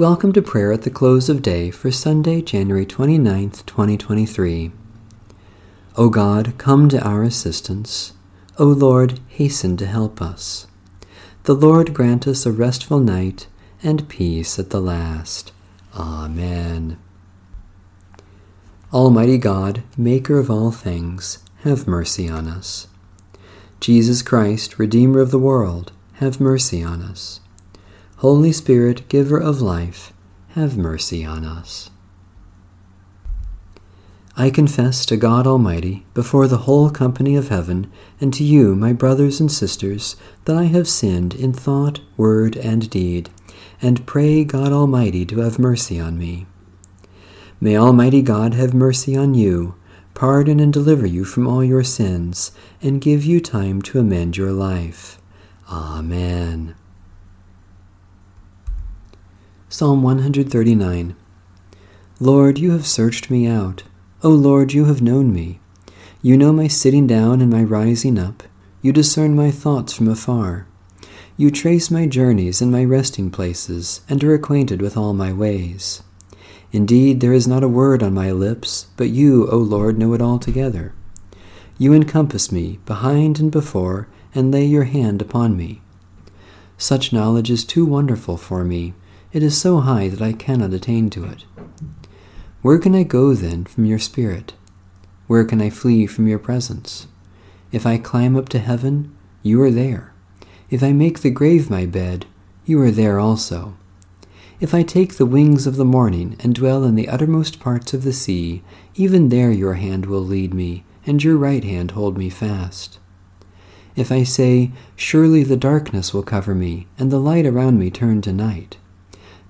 Welcome to prayer at the close of day for Sunday, January 29th, 2023. O God, come to our assistance. O Lord, hasten to help us. The Lord grant us a restful night and peace at the last. Amen. Almighty God, Maker of all things, have mercy on us. Jesus Christ, Redeemer of the world, have mercy on us. Holy Spirit, giver of life, have mercy on us. I confess to God Almighty, before the whole company of heaven, and to you, my brothers and sisters, that I have sinned in thought, word, and deed, and pray God Almighty to have mercy on me. May Almighty God have mercy on you, pardon and deliver you from all your sins, and give you time to amend your life. Amen. Psalm 139 Lord, you have searched me out. O Lord, you have known me. You know my sitting down and my rising up. You discern my thoughts from afar. You trace my journeys and my resting places, and are acquainted with all my ways. Indeed, there is not a word on my lips, but you, O Lord, know it altogether. You encompass me, behind and before, and lay your hand upon me. Such knowledge is too wonderful for me it is so high that I cannot attain to it. Where can I go then from your Spirit? Where can I flee from your presence? If I climb up to heaven, you are there. If I make the grave my bed, you are there also. If I take the wings of the morning and dwell in the uttermost parts of the sea, even there your hand will lead me, and your right hand hold me fast. If I say, Surely the darkness will cover me, and the light around me turn to night,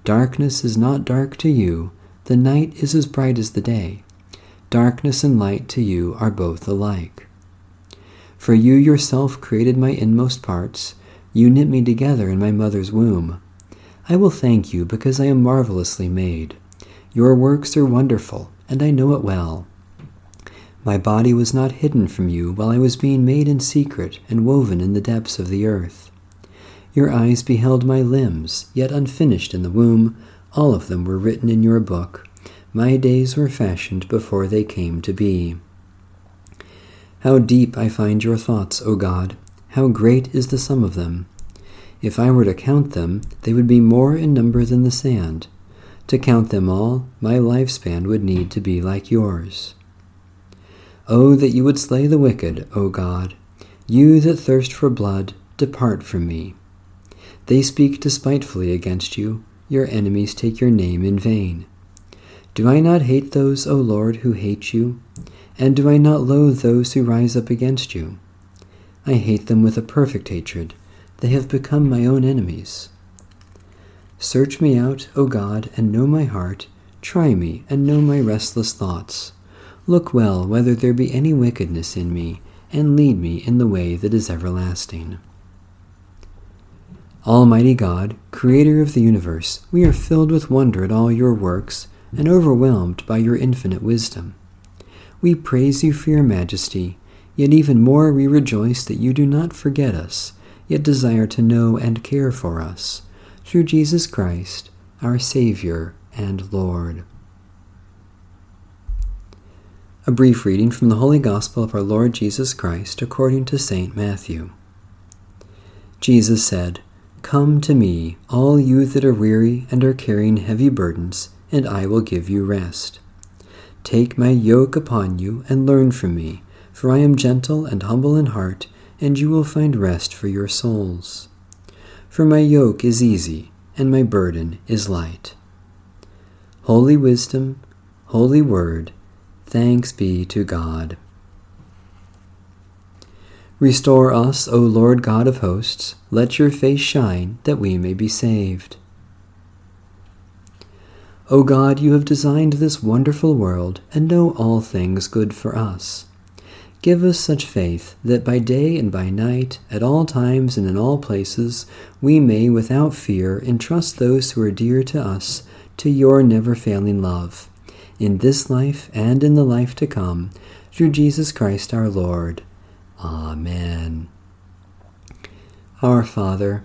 Darkness is not dark to you, the night is as bright as the day. Darkness and light to you are both alike. For you yourself created my inmost parts, you knit me together in my mother's womb. I will thank you because I am marvelously made. Your works are wonderful, and I know it well. My body was not hidden from you while I was being made in secret and woven in the depths of the earth. Your eyes beheld my limbs, yet unfinished in the womb. All of them were written in your book. My days were fashioned before they came to be. How deep I find your thoughts, O God! How great is the sum of them! If I were to count them, they would be more in number than the sand. To count them all, my lifespan would need to be like yours. Oh, that you would slay the wicked, O God! You that thirst for blood, depart from me. They speak despitefully against you, your enemies take your name in vain. Do I not hate those, O Lord, who hate you? And do I not loathe those who rise up against you? I hate them with a perfect hatred. They have become my own enemies. Search me out, O God, and know my heart. Try me, and know my restless thoughts. Look well whether there be any wickedness in me, and lead me in the way that is everlasting. Almighty God, Creator of the universe, we are filled with wonder at all your works and overwhelmed by your infinite wisdom. We praise you for your majesty, yet even more we rejoice that you do not forget us, yet desire to know and care for us, through Jesus Christ, our Savior and Lord. A brief reading from the Holy Gospel of our Lord Jesus Christ according to St. Matthew. Jesus said, Come to me, all you that are weary and are carrying heavy burdens, and I will give you rest. Take my yoke upon you and learn from me, for I am gentle and humble in heart, and you will find rest for your souls. For my yoke is easy, and my burden is light. Holy Wisdom, Holy Word, thanks be to God. Restore us, O Lord God of hosts. Let your face shine, that we may be saved. O God, you have designed this wonderful world and know all things good for us. Give us such faith that by day and by night, at all times and in all places, we may without fear entrust those who are dear to us to your never failing love, in this life and in the life to come, through Jesus Christ our Lord. Amen. Our Father,